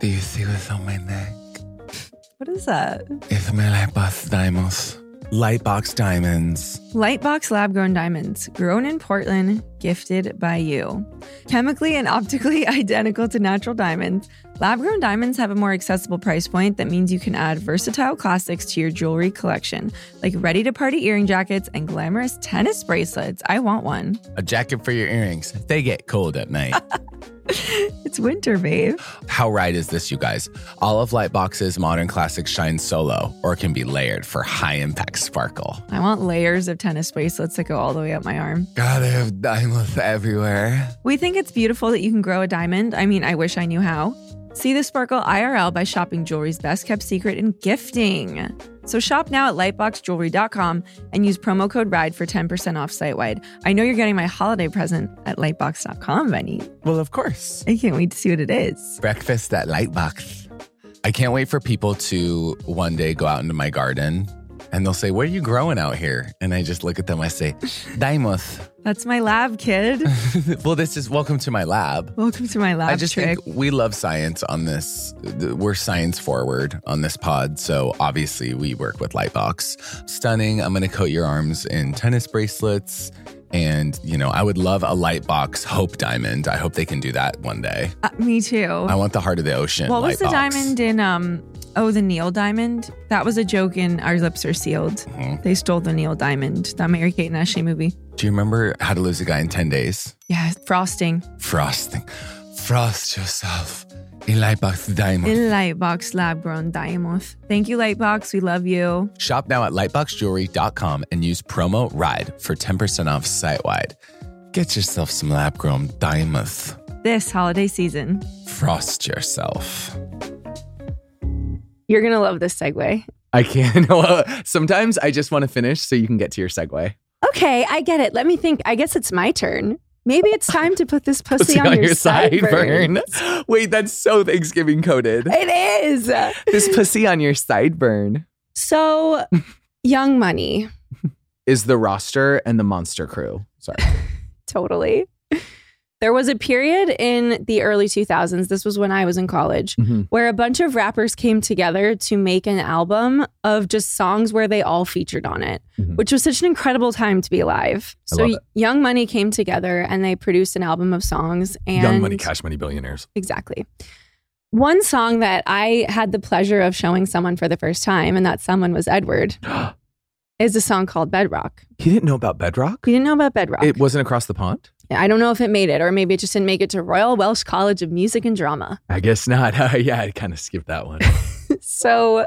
[SPEAKER 7] Do you see what's on my neck?
[SPEAKER 8] What is that?
[SPEAKER 7] It's my Lightbox diamonds. Lightbox diamonds.
[SPEAKER 8] Lightbox lab grown diamonds, grown in Portland, gifted by you. Chemically and optically identical to natural diamonds, lab grown diamonds have a more accessible price point that means you can add versatile classics to your jewelry collection, like ready to party earring jackets and glamorous tennis bracelets. I want one.
[SPEAKER 7] A jacket for your earrings. They get cold at night.
[SPEAKER 8] It's winter, babe.
[SPEAKER 7] How right is this, you guys? All of Lightbox's modern classics shine solo or can be layered for high impact sparkle.
[SPEAKER 8] I want layers of tennis bracelets that go all the way up my arm.
[SPEAKER 7] Gotta have diamonds everywhere.
[SPEAKER 8] We think it's beautiful that you can grow a diamond. I mean, I wish I knew how. See the sparkle IRL by shopping jewelry's best kept secret in gifting. So shop now at lightboxjewelry.com and use promo code RIDE for 10% off site wide. I know you're getting my holiday present at lightbox.com, Benny.
[SPEAKER 7] Well, of course.
[SPEAKER 8] I can't wait to see what it is.
[SPEAKER 7] Breakfast at Lightbox. I can't wait for people to one day go out into my garden and they'll say, What are you growing out here? And I just look at them, I say, Daimoth.
[SPEAKER 8] That's my lab, kid.
[SPEAKER 7] well, this is welcome to my lab.
[SPEAKER 8] Welcome to my lab
[SPEAKER 7] I just
[SPEAKER 8] trick.
[SPEAKER 7] think we love science on this. We're science forward on this pod. So obviously, we work with Lightbox. Stunning. I'm going to coat your arms in tennis bracelets. And, you know, I would love a Lightbox Hope Diamond. I hope they can do that one day.
[SPEAKER 8] Uh, me too.
[SPEAKER 7] I want the heart of the ocean.
[SPEAKER 8] what was the diamond in um oh the Neil diamond? That was a joke in Our Lips Are Sealed.
[SPEAKER 7] Mhm.
[SPEAKER 8] They stole the Neil diamond, that Mary Kate and Ashley movie.
[SPEAKER 7] Do you remember How to Lose a Guy in 10 Days?
[SPEAKER 8] Yeah, frosting.
[SPEAKER 7] Frosting. Frost yourself in Lightbox Diamond.
[SPEAKER 8] In Lightbox lab grown diamonds. Thank you, Lightbox. We love you.
[SPEAKER 7] Shop now at lightboxjewelry.com and use promo RIDE for 10% off site wide. Get yourself some lab grown diamonds.
[SPEAKER 8] This holiday season.
[SPEAKER 7] Frost yourself.
[SPEAKER 4] You're gonna love this segue.
[SPEAKER 5] I can't. Sometimes I just want to finish so you can get to your segue.
[SPEAKER 4] Okay, I get it. Let me think. I guess it's my turn. Maybe it's time to put this pussy, on, your, sideburn.
[SPEAKER 5] Wait, that's so Thanksgiving coded.
[SPEAKER 4] It is.
[SPEAKER 5] this pussy on your sideburn
[SPEAKER 4] So, Young Money,
[SPEAKER 5] is the roster and the monster crew. Sorry.
[SPEAKER 4] totally. There was a period in the early 2000s, this was when I was in college,
[SPEAKER 5] Mhm.
[SPEAKER 4] where a bunch of rappers came together to make an album of just songs where they all featured on it,
[SPEAKER 5] Mhm.
[SPEAKER 4] which was such an incredible time to be alive.
[SPEAKER 5] I
[SPEAKER 4] So. Young Money came together and they produced an album of songs. And
[SPEAKER 5] Young money, cash money, billionaires.
[SPEAKER 4] Exactly. One song that I had the pleasure of showing someone for the first time, and that someone was Edward, is a song called Bedrock.
[SPEAKER 5] He didn't know about Bedrock.
[SPEAKER 4] He didn't know about Bedrock?
[SPEAKER 5] It wasn't across the pond.
[SPEAKER 4] I don't know if it made it, or maybe it just didn't make it to Royal Welsh College of Music and Drama.
[SPEAKER 5] I guess not. yeah, I kind of skipped that one.
[SPEAKER 4] So,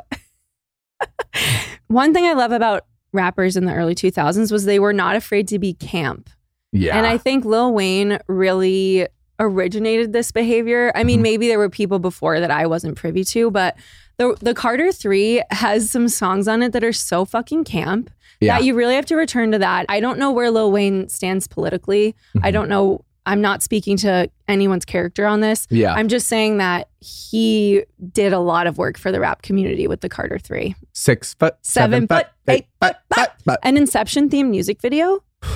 [SPEAKER 4] one thing I love about rappers in the early 2000s was they were not afraid to be camp.
[SPEAKER 5] Yeah.
[SPEAKER 4] And I think Lil Wayne really originated this behavior. I mean,
[SPEAKER 5] Mhm.
[SPEAKER 4] maybe there were people before that I wasn't privy to, but the the Carter 3 has some songs on it that are so fucking camp
[SPEAKER 5] yeah.
[SPEAKER 4] that you really have to return to that. I don't know where Lil Wayne stands politically. I
[SPEAKER 5] Mhm.
[SPEAKER 4] don't know I'm not speaking to anyone's character on this.
[SPEAKER 5] Yeah.
[SPEAKER 4] I'm just saying that he did a lot of work for the rap community with the Carter 3.
[SPEAKER 5] Six foot,
[SPEAKER 4] Seven foot, eight foot,
[SPEAKER 5] but, but.
[SPEAKER 4] An Inception themed music video.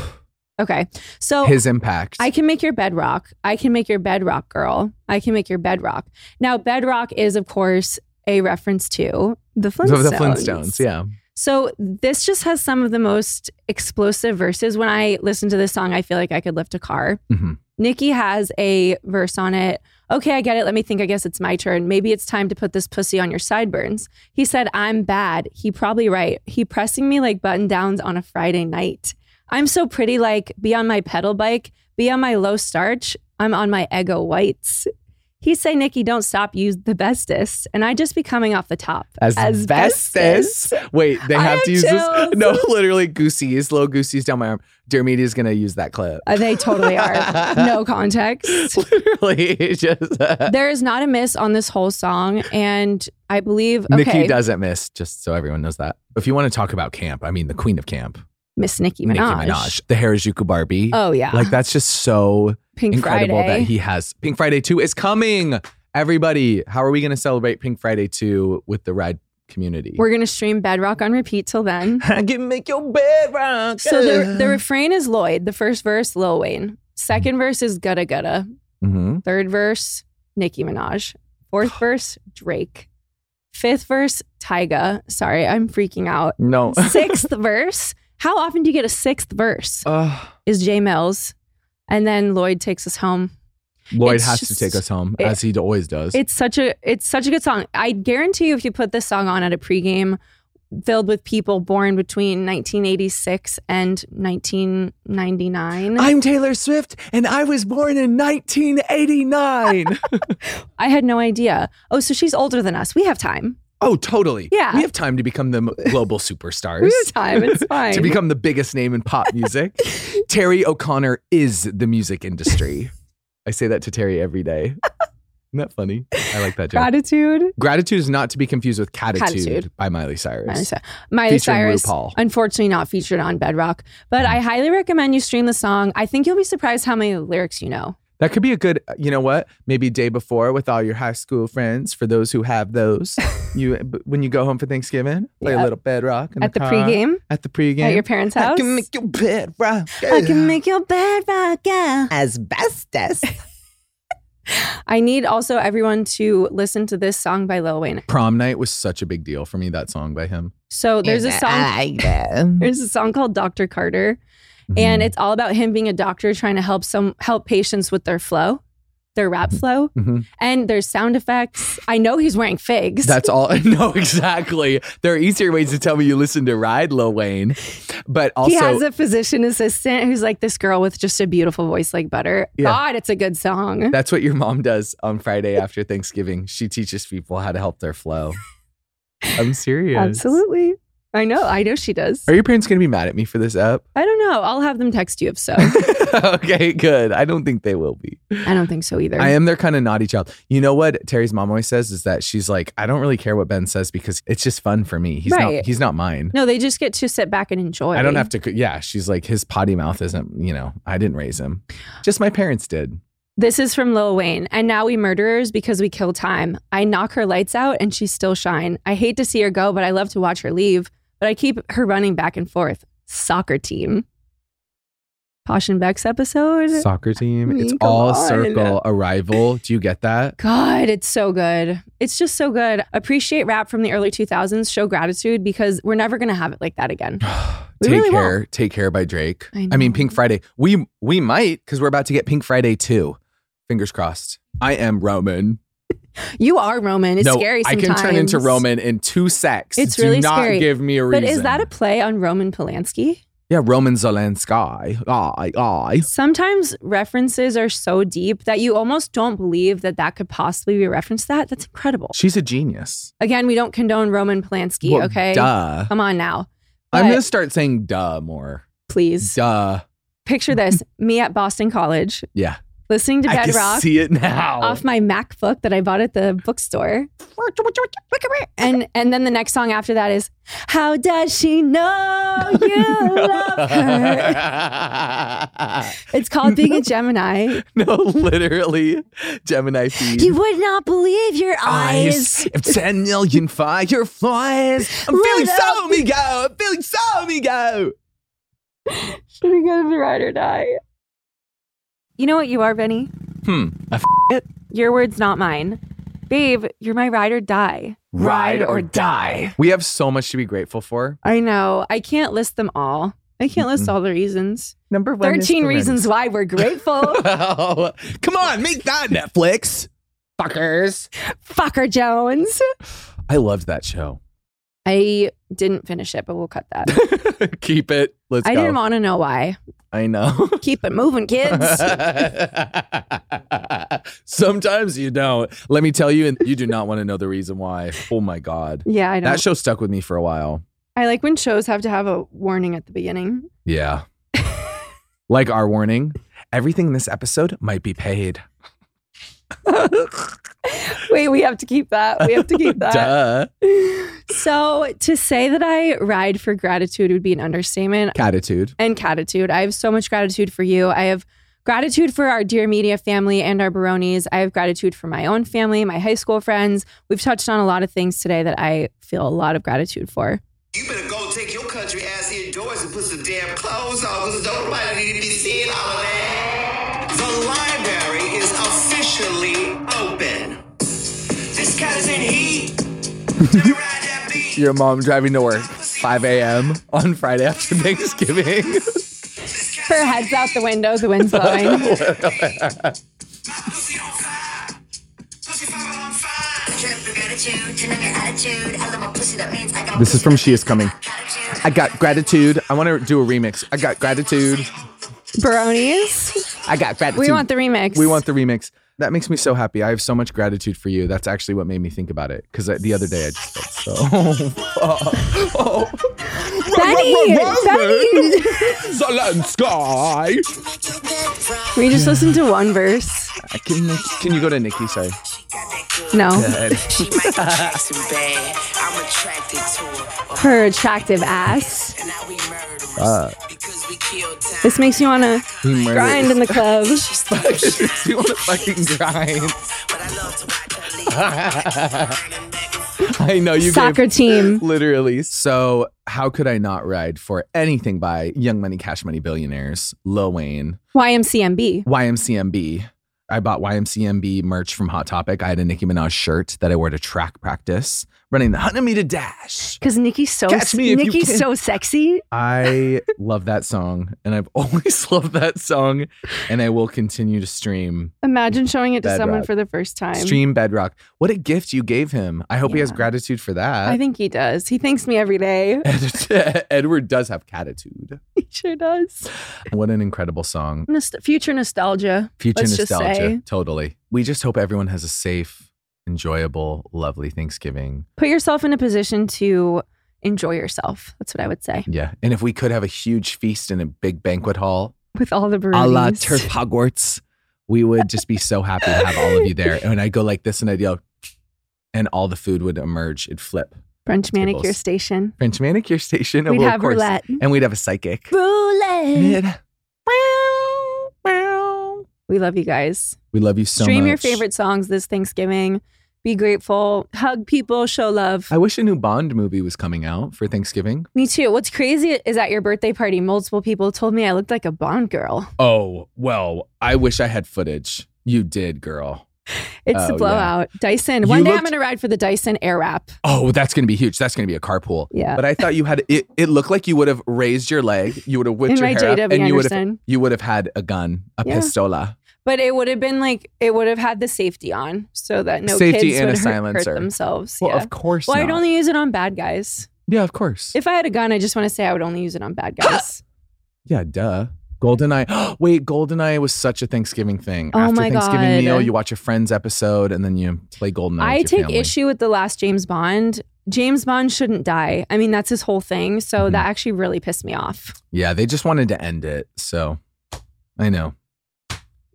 [SPEAKER 4] Okay. So
[SPEAKER 5] His impact.
[SPEAKER 4] I can make your bedrock. I can make your bedrock, girl. I can make your bedrock. Now, bedrock is, of course, a reference to the Flintstones.
[SPEAKER 5] the Flintstones. Yeah.
[SPEAKER 4] So this just has some of the most explosive verses. When I listen to this song, I feel like I could lift a car.
[SPEAKER 5] Mhm.
[SPEAKER 4] Nicki has a verse on it. Okay, I get it. Let me think. I guess it's my turn. Maybe it's time to put this pussy on your sideburns. He said, I'm bad. He probably right. He pressing me like button downs on a Friday night. I'm so pretty, like, be on my pedal bike, be on my low starch. I'm on my ego whites. He say, Nicki, don't stop, use the bestest. And I just be coming off the top.
[SPEAKER 5] Asbestos. Wait, they have
[SPEAKER 4] have
[SPEAKER 5] to use this. No, literally Goosey's, little Goosey's down my arm. Dear Media is gonna use that clip.
[SPEAKER 4] Uh, they totally are. no context.
[SPEAKER 5] literally, just
[SPEAKER 4] There is not a miss on this whole song. And I believe, okay,
[SPEAKER 5] Nicki doesn't miss. Just so everyone knows that. If you want to talk about camp, I mean the queen of camp,
[SPEAKER 4] Miss Nicki Minaj.
[SPEAKER 5] Nicki Minaj, the Harajuku Barbie.
[SPEAKER 4] Oh, yeah.
[SPEAKER 5] like that's just so
[SPEAKER 4] Pink
[SPEAKER 5] incredible
[SPEAKER 4] Friday.
[SPEAKER 5] that he has. Pink Friday two is coming. Everybody, how are we going to celebrate Pink Friday two with the Ride community?
[SPEAKER 4] We're going to stream Bedrock on repeat till then.
[SPEAKER 5] I can make your bed rock.
[SPEAKER 4] So the, the refrain is Lloyd. The first verse, Lil Wayne. Second verse is Gudda Gudda.
[SPEAKER 5] Mhm.
[SPEAKER 4] Third verse, Nicki Minaj. Fourth verse, Drake. Fifth verse, Tyga. Sorry, I'm freaking out.
[SPEAKER 5] No.
[SPEAKER 4] Sixth verse. How often do you get a sixth verse?
[SPEAKER 5] Ugh.
[SPEAKER 4] Is Jae Millz. And then Lloyd takes us home.
[SPEAKER 5] Lloyd
[SPEAKER 4] It's
[SPEAKER 5] has to take us home
[SPEAKER 4] it-
[SPEAKER 5] as he always does.
[SPEAKER 4] It's such a it's such a good song. I guarantee you if you put this song on at a pregame filled with people born between 1986 and 1999.
[SPEAKER 5] I'm Taylor Swift, and I was born in 1989.
[SPEAKER 4] I had no idea. Oh, so she's older than us. We have time.
[SPEAKER 5] Oh, totally.
[SPEAKER 4] Yeah.
[SPEAKER 5] We have time to become the global superstars.
[SPEAKER 4] We have time. It's fine.
[SPEAKER 5] to become the biggest name in pop music. Terry O'Connor is the music industry. I say that to Terry every day. Isn't that funny? I like that joke.
[SPEAKER 4] gratitude.
[SPEAKER 5] Gratitude is not to be confused with Cattitude,
[SPEAKER 4] Cattitude.
[SPEAKER 5] by Miley Cyrus.
[SPEAKER 4] Miley, Cy- Miley Cyrus,
[SPEAKER 5] RuPaul.
[SPEAKER 4] unfortunately not featured on Bedrock, but mm. I highly recommend you stream the song. I think you'll be surprised how many lyrics you know.
[SPEAKER 5] That could be a good, uh, you know what? Maybe day before with all your high school friends. For those who have those, you when you go home for Thanksgiving, play
[SPEAKER 4] Yeah.
[SPEAKER 5] a little bedrock
[SPEAKER 4] At the
[SPEAKER 5] car.
[SPEAKER 4] pregame?
[SPEAKER 5] At the pregame
[SPEAKER 4] At your parents' house.
[SPEAKER 5] I can make your bed rock.
[SPEAKER 4] I can make your bed rock, yeah.
[SPEAKER 5] asbestos.
[SPEAKER 4] I need also everyone to listen to this song by Lil Wayne.
[SPEAKER 5] Prom night was such a big deal for me. That song by him.
[SPEAKER 4] So there's a song. There's a song called Dr. Carter, and it's all about him being a doctor trying to help some help patients with their flow, their rap flow.
[SPEAKER 5] Mhm.
[SPEAKER 4] And there's sound effects. I know he's wearing figs.
[SPEAKER 5] That's all. No, exactly. There are easier ways to tell me you listen to Ride Lil Wayne, but also
[SPEAKER 4] he has a physician assistant who's like this girl with just a beautiful voice like butter.
[SPEAKER 5] Yeah.
[SPEAKER 4] God, it's a good song.
[SPEAKER 5] That's what your mom does on Friday after Thanksgiving. She teaches people how to help their flow. I'm serious.
[SPEAKER 4] Absolutely. I know. I know she does.
[SPEAKER 5] Are your parents going to be mad at me for this app?
[SPEAKER 4] I don't know. I'll have them text you if so.
[SPEAKER 5] okay, good. I don't think they will be.
[SPEAKER 4] I don't think so either.
[SPEAKER 5] I am their kind of naughty child. You know what Terry's mom always says is that she's like, I don't really care what Ben says because it's just fun for me. He's
[SPEAKER 4] Right.
[SPEAKER 5] not he's not mine.
[SPEAKER 4] no, they just get to sit back and enjoy.
[SPEAKER 5] I don't have to yeah, she's like his potty mouth isn't, you know, I didn't raise him. Just my parents did.
[SPEAKER 4] This is from Lil Wayne. And now we murderers because we kill time. I knock her lights out and she still shine. I hate to see her go, but I love to watch her leave. But I keep her running back and forth. Soccer team. Posh and Beck's episode.
[SPEAKER 5] Soccer team. It's
[SPEAKER 4] mean,
[SPEAKER 5] all
[SPEAKER 4] on.
[SPEAKER 5] circle arrival. Do you get that?
[SPEAKER 4] God, it's so good. It's just so good. Appreciate rap from the early 2000s. Show gratitude because we're never going to have it like that again.
[SPEAKER 5] Take
[SPEAKER 4] really
[SPEAKER 5] care. Take care by Drake.
[SPEAKER 4] I
[SPEAKER 5] I, mean. Pink Friday. We we might because we're about to get Pink Friday too. Fingers crossed. I am Roman.
[SPEAKER 4] You are Roman. It's
[SPEAKER 5] no,
[SPEAKER 4] scary
[SPEAKER 5] I
[SPEAKER 4] sometimes.
[SPEAKER 5] can turn into Roman in two secs.
[SPEAKER 4] It's
[SPEAKER 5] Do
[SPEAKER 4] really
[SPEAKER 5] not
[SPEAKER 4] scary.
[SPEAKER 5] give me a reason.
[SPEAKER 4] But is that a play on Roman Polanski?
[SPEAKER 5] yeah? Roman Zelensky. Aye, aye.
[SPEAKER 4] Sometimes references are so deep that you almost don't believe that that could possibly be a reference to that. That's incredible.
[SPEAKER 5] She's a genius.
[SPEAKER 4] Again, we don't condone Roman Polanski,
[SPEAKER 5] Well,
[SPEAKER 4] okay?
[SPEAKER 5] Duh.
[SPEAKER 4] Come on now.
[SPEAKER 5] I'm gonna start saying duh more.
[SPEAKER 4] please
[SPEAKER 5] Duh.
[SPEAKER 4] picture this me at Boston College
[SPEAKER 5] Yeah.
[SPEAKER 4] Listening to
[SPEAKER 5] I can
[SPEAKER 4] Bedrock
[SPEAKER 5] see it now.
[SPEAKER 4] off my MacBook that I bought at the bookstore. And and then the next song after that is How Does She Know You Love Her? It's called Being a Gemini.
[SPEAKER 5] no, literally, Gemini feed.
[SPEAKER 4] You would not believe your eyes.
[SPEAKER 5] of 10 million fireflies. I'm feeling
[SPEAKER 4] Lit
[SPEAKER 5] so me go. I'm feeling so me go.
[SPEAKER 4] Should we go to the ride or die? You know what you are, Benny?
[SPEAKER 5] Hmm. I f- it.
[SPEAKER 4] Your words, not mine. Babe, you're my ride or die.
[SPEAKER 5] Ride or die. We have so much to be grateful for.
[SPEAKER 4] I know. I can't list them all. I can't list all the reasons.
[SPEAKER 5] Number one.
[SPEAKER 4] 13
[SPEAKER 5] the
[SPEAKER 4] reasons why we're grateful.
[SPEAKER 5] Oh, come on, make that Netflix. Fuckers.
[SPEAKER 4] Fucker Jones.
[SPEAKER 5] I loved that show.
[SPEAKER 4] I didn't finish it, but we'll cut that.
[SPEAKER 5] Keep it. Let's
[SPEAKER 4] I
[SPEAKER 5] go.
[SPEAKER 4] didn't want to know why.
[SPEAKER 5] I know.
[SPEAKER 4] Keep it moving, kids.
[SPEAKER 5] Sometimes you don't. Let me tell you, and you do not want to know the reason why. Oh my God.
[SPEAKER 4] yeah, I don't.
[SPEAKER 5] That show stuck with me for a while.
[SPEAKER 4] I like when shows have to have a warning at the beginning.
[SPEAKER 5] Yeah. like our warning everything in this episode might be paid.
[SPEAKER 4] Wait, we have to keep that. We have to keep that.
[SPEAKER 5] Duh.
[SPEAKER 4] So to say that I ride for gratitude would be an understatement.
[SPEAKER 5] Cattitude.
[SPEAKER 4] and gratitude. I have so much gratitude for you. I have gratitude for our Dear Media family and our Baronis. I have gratitude for my own family, my high school friends. We've touched on a lot of things today that I feel a lot of gratitude for.
[SPEAKER 9] You better go take your country ass indoors and put some damn clothes on because nobody need to be seeing all of that. The library is officially
[SPEAKER 5] Your mom driving to work 5 a.m. on Friday after Thanksgiving.
[SPEAKER 4] Her head's out the window, the wind's blowing.
[SPEAKER 9] Pussy on fire. Pussy fucking on fire.
[SPEAKER 5] This is from She Is Coming. I got gratitude. I want to do a remix. I got gratitude.
[SPEAKER 4] Baronis,
[SPEAKER 5] I got gratitude.
[SPEAKER 4] we want the remix.
[SPEAKER 5] We want the remix. That makes me so happy. I have so much gratitude for you. That's actually what made me think about it. Because uh, the other day I just felt so. oh,
[SPEAKER 4] Benny, Benny.
[SPEAKER 5] Zelensky.
[SPEAKER 4] We just listened to one verse.
[SPEAKER 5] I Can, can you go to Nicki? Sorry.
[SPEAKER 4] No,
[SPEAKER 9] She might be dressing bad. I'm attracted to her.
[SPEAKER 4] her attractive ass.
[SPEAKER 9] And now we murderers.
[SPEAKER 5] Uh.
[SPEAKER 9] Because
[SPEAKER 4] This makes you want to
[SPEAKER 5] We murdered-
[SPEAKER 4] grind in the club.
[SPEAKER 5] you want to fucking grind. I know you
[SPEAKER 4] Soccer
[SPEAKER 5] gave,
[SPEAKER 4] team.
[SPEAKER 5] literally. So how could I not ride for anything by Young Money, Cash Money Billionaires, Lil Wayne,
[SPEAKER 4] YMCMB.
[SPEAKER 5] YMCMB. I bought YMCMB merch from Hot Topic. I had a Nicki Minaj shirt that I wore to track practice, running the 100 meter dash.
[SPEAKER 4] Because Nicki's so
[SPEAKER 5] Catch me if you
[SPEAKER 4] Nicki's
[SPEAKER 5] can.
[SPEAKER 4] so sexy.
[SPEAKER 5] I love that song, and I've always loved that song, and I will continue to stream
[SPEAKER 4] Imagine showing it to someone for the first time.
[SPEAKER 5] stream Bedrock. What a gift you gave him! I hope he has
[SPEAKER 4] Yeah.
[SPEAKER 5] gratitude for that.
[SPEAKER 4] I think he does. He thanks me every day.
[SPEAKER 5] Ed- Edward does have cattitude.
[SPEAKER 4] he sure does.
[SPEAKER 5] What an incredible song.
[SPEAKER 4] Nost- future nostalgia.
[SPEAKER 5] Future
[SPEAKER 4] Let's just
[SPEAKER 5] nostalgia.
[SPEAKER 4] say.
[SPEAKER 5] Totally. We just hope everyone has a safe, enjoyable, lovely Thanksgiving.
[SPEAKER 4] Put yourself in a position to enjoy yourself. That's what I would say.
[SPEAKER 5] Yeah. And if we could have a huge feast in a big banquet hall,
[SPEAKER 4] With all the
[SPEAKER 5] a
[SPEAKER 4] Baronies.
[SPEAKER 5] la Turf Hogwarts, we would just be so happy to have all of you there. And I go like this and I'd yell, and all the food would emerge. It'd flip.
[SPEAKER 4] French manicure
[SPEAKER 5] tables.
[SPEAKER 4] station.
[SPEAKER 5] French manicure station. and
[SPEAKER 4] We'd
[SPEAKER 5] we'll,
[SPEAKER 4] have
[SPEAKER 5] course-
[SPEAKER 4] roulette.
[SPEAKER 5] And we'd have a psychic.
[SPEAKER 4] Roulette. We love you guys.
[SPEAKER 5] We love you so much.
[SPEAKER 4] Stream your favorite songs this Thanksgiving. Be grateful. Hug people. Show love.
[SPEAKER 5] I wish a new Bond movie was coming out for Thanksgiving.
[SPEAKER 4] Me too. What's crazy is at your birthday party, multiple people told me I looked like a Bond girl.
[SPEAKER 5] Oh, well, I wish I had footage. You did, girl.
[SPEAKER 4] It's
[SPEAKER 5] Oh,
[SPEAKER 4] the
[SPEAKER 5] yeah.
[SPEAKER 4] blowout. Dyson.
[SPEAKER 5] You
[SPEAKER 4] One day I'm going to ride for the Dyson Airwrap.
[SPEAKER 5] Oh, that's going to be huge. That's going to be a carpool.
[SPEAKER 4] Yeah.
[SPEAKER 5] But I thought you had it. It looked like you would have raised your leg. You would have whipped
[SPEAKER 4] In
[SPEAKER 5] your hair up,
[SPEAKER 4] JW
[SPEAKER 5] and you would have
[SPEAKER 4] Anderson.
[SPEAKER 5] you would have had a gun, a
[SPEAKER 4] Yeah.
[SPEAKER 5] pistola.
[SPEAKER 4] But it would have been like, it would have had the safety on so that no
[SPEAKER 5] Safety
[SPEAKER 4] kids
[SPEAKER 5] and
[SPEAKER 4] would
[SPEAKER 5] a
[SPEAKER 4] hurt, hurt
[SPEAKER 5] silencer.
[SPEAKER 4] themselves.
[SPEAKER 5] Well,
[SPEAKER 4] yeah.
[SPEAKER 5] of course
[SPEAKER 4] Well, I'd
[SPEAKER 5] not.
[SPEAKER 4] only use it on bad guys.
[SPEAKER 5] yeah, of course.
[SPEAKER 4] If I had a gun, I just want to say I would only use it on bad guys.
[SPEAKER 5] yeah, duh. Goldeneye. Wait, Goldeneye was such a Thanksgiving thing.
[SPEAKER 4] Oh
[SPEAKER 5] After
[SPEAKER 4] my
[SPEAKER 5] Thanksgiving
[SPEAKER 4] God.
[SPEAKER 5] meal, you watch a Friends episode and then you play Goldeneye.
[SPEAKER 4] I
[SPEAKER 5] with your
[SPEAKER 4] take
[SPEAKER 5] family.
[SPEAKER 4] issue with the last James Bond. James Bond shouldn't die. I mean, that's his whole thing. So that mm-hmm. actually really pissed me off.
[SPEAKER 5] Yeah, they just wanted to end it. So I know.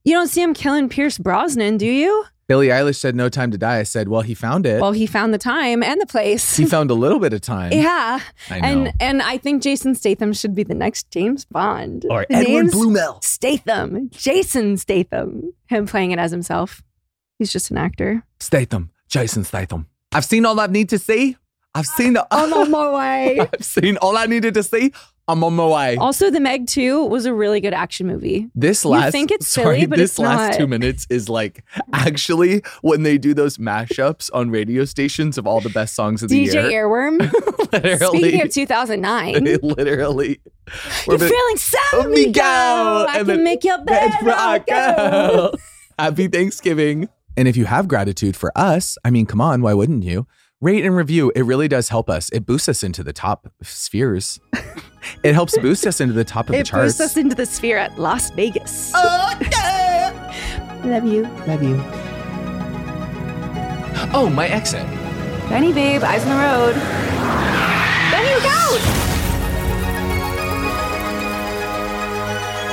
[SPEAKER 4] You don't see him killing Pierce Brosnan, do you?
[SPEAKER 5] Billie Eilish said no time to die. I said, well, he found it.
[SPEAKER 4] Well, he found the time and the place.
[SPEAKER 5] he found a little bit of time.
[SPEAKER 4] yeah.
[SPEAKER 5] I know.
[SPEAKER 4] And and I think Jason Statham should be the next James Bond.
[SPEAKER 5] or
[SPEAKER 4] The
[SPEAKER 5] Edward
[SPEAKER 4] name's
[SPEAKER 5] Blumel.
[SPEAKER 4] Statham. Jason Statham. Him playing it as himself. He's just an actor.
[SPEAKER 5] Statham, Jason Statham. I've seen all I need to see. I've seen the.
[SPEAKER 4] I'm on my way.
[SPEAKER 5] I've seen all I needed to see. I'm on my way.
[SPEAKER 4] Also, The Meg 2 was a really good action movie.
[SPEAKER 5] This
[SPEAKER 4] You
[SPEAKER 5] last,
[SPEAKER 4] think it's
[SPEAKER 5] sorry,
[SPEAKER 4] silly, but
[SPEAKER 5] this
[SPEAKER 4] it's
[SPEAKER 5] last
[SPEAKER 4] not.
[SPEAKER 5] two minutes is like actually when they do those mashups on radio stations of all the best songs of the
[SPEAKER 4] DJ
[SPEAKER 5] year.
[SPEAKER 4] DJ Earworm.
[SPEAKER 5] literally,
[SPEAKER 4] Speaking of 2009.
[SPEAKER 5] they literally.
[SPEAKER 4] You're
[SPEAKER 5] the-
[SPEAKER 4] feeling so
[SPEAKER 5] Let me go.
[SPEAKER 4] I can
[SPEAKER 5] then-
[SPEAKER 4] make your bed rock go.
[SPEAKER 5] Happy Thanksgiving. And if you have gratitude for us, I mean, come on, why wouldn't you? Rate and review. It really does help us. It boosts us into the top spheres. it helps boost us into the top of
[SPEAKER 4] It
[SPEAKER 5] the charts.
[SPEAKER 4] It boosts us into the sphere at Las Vegas. Love you.
[SPEAKER 5] Love you. Oh, my exit.
[SPEAKER 4] Benny, babe, eyes on the road. Benny, look out!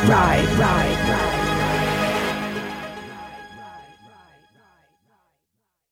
[SPEAKER 1] Ride, ride, ride.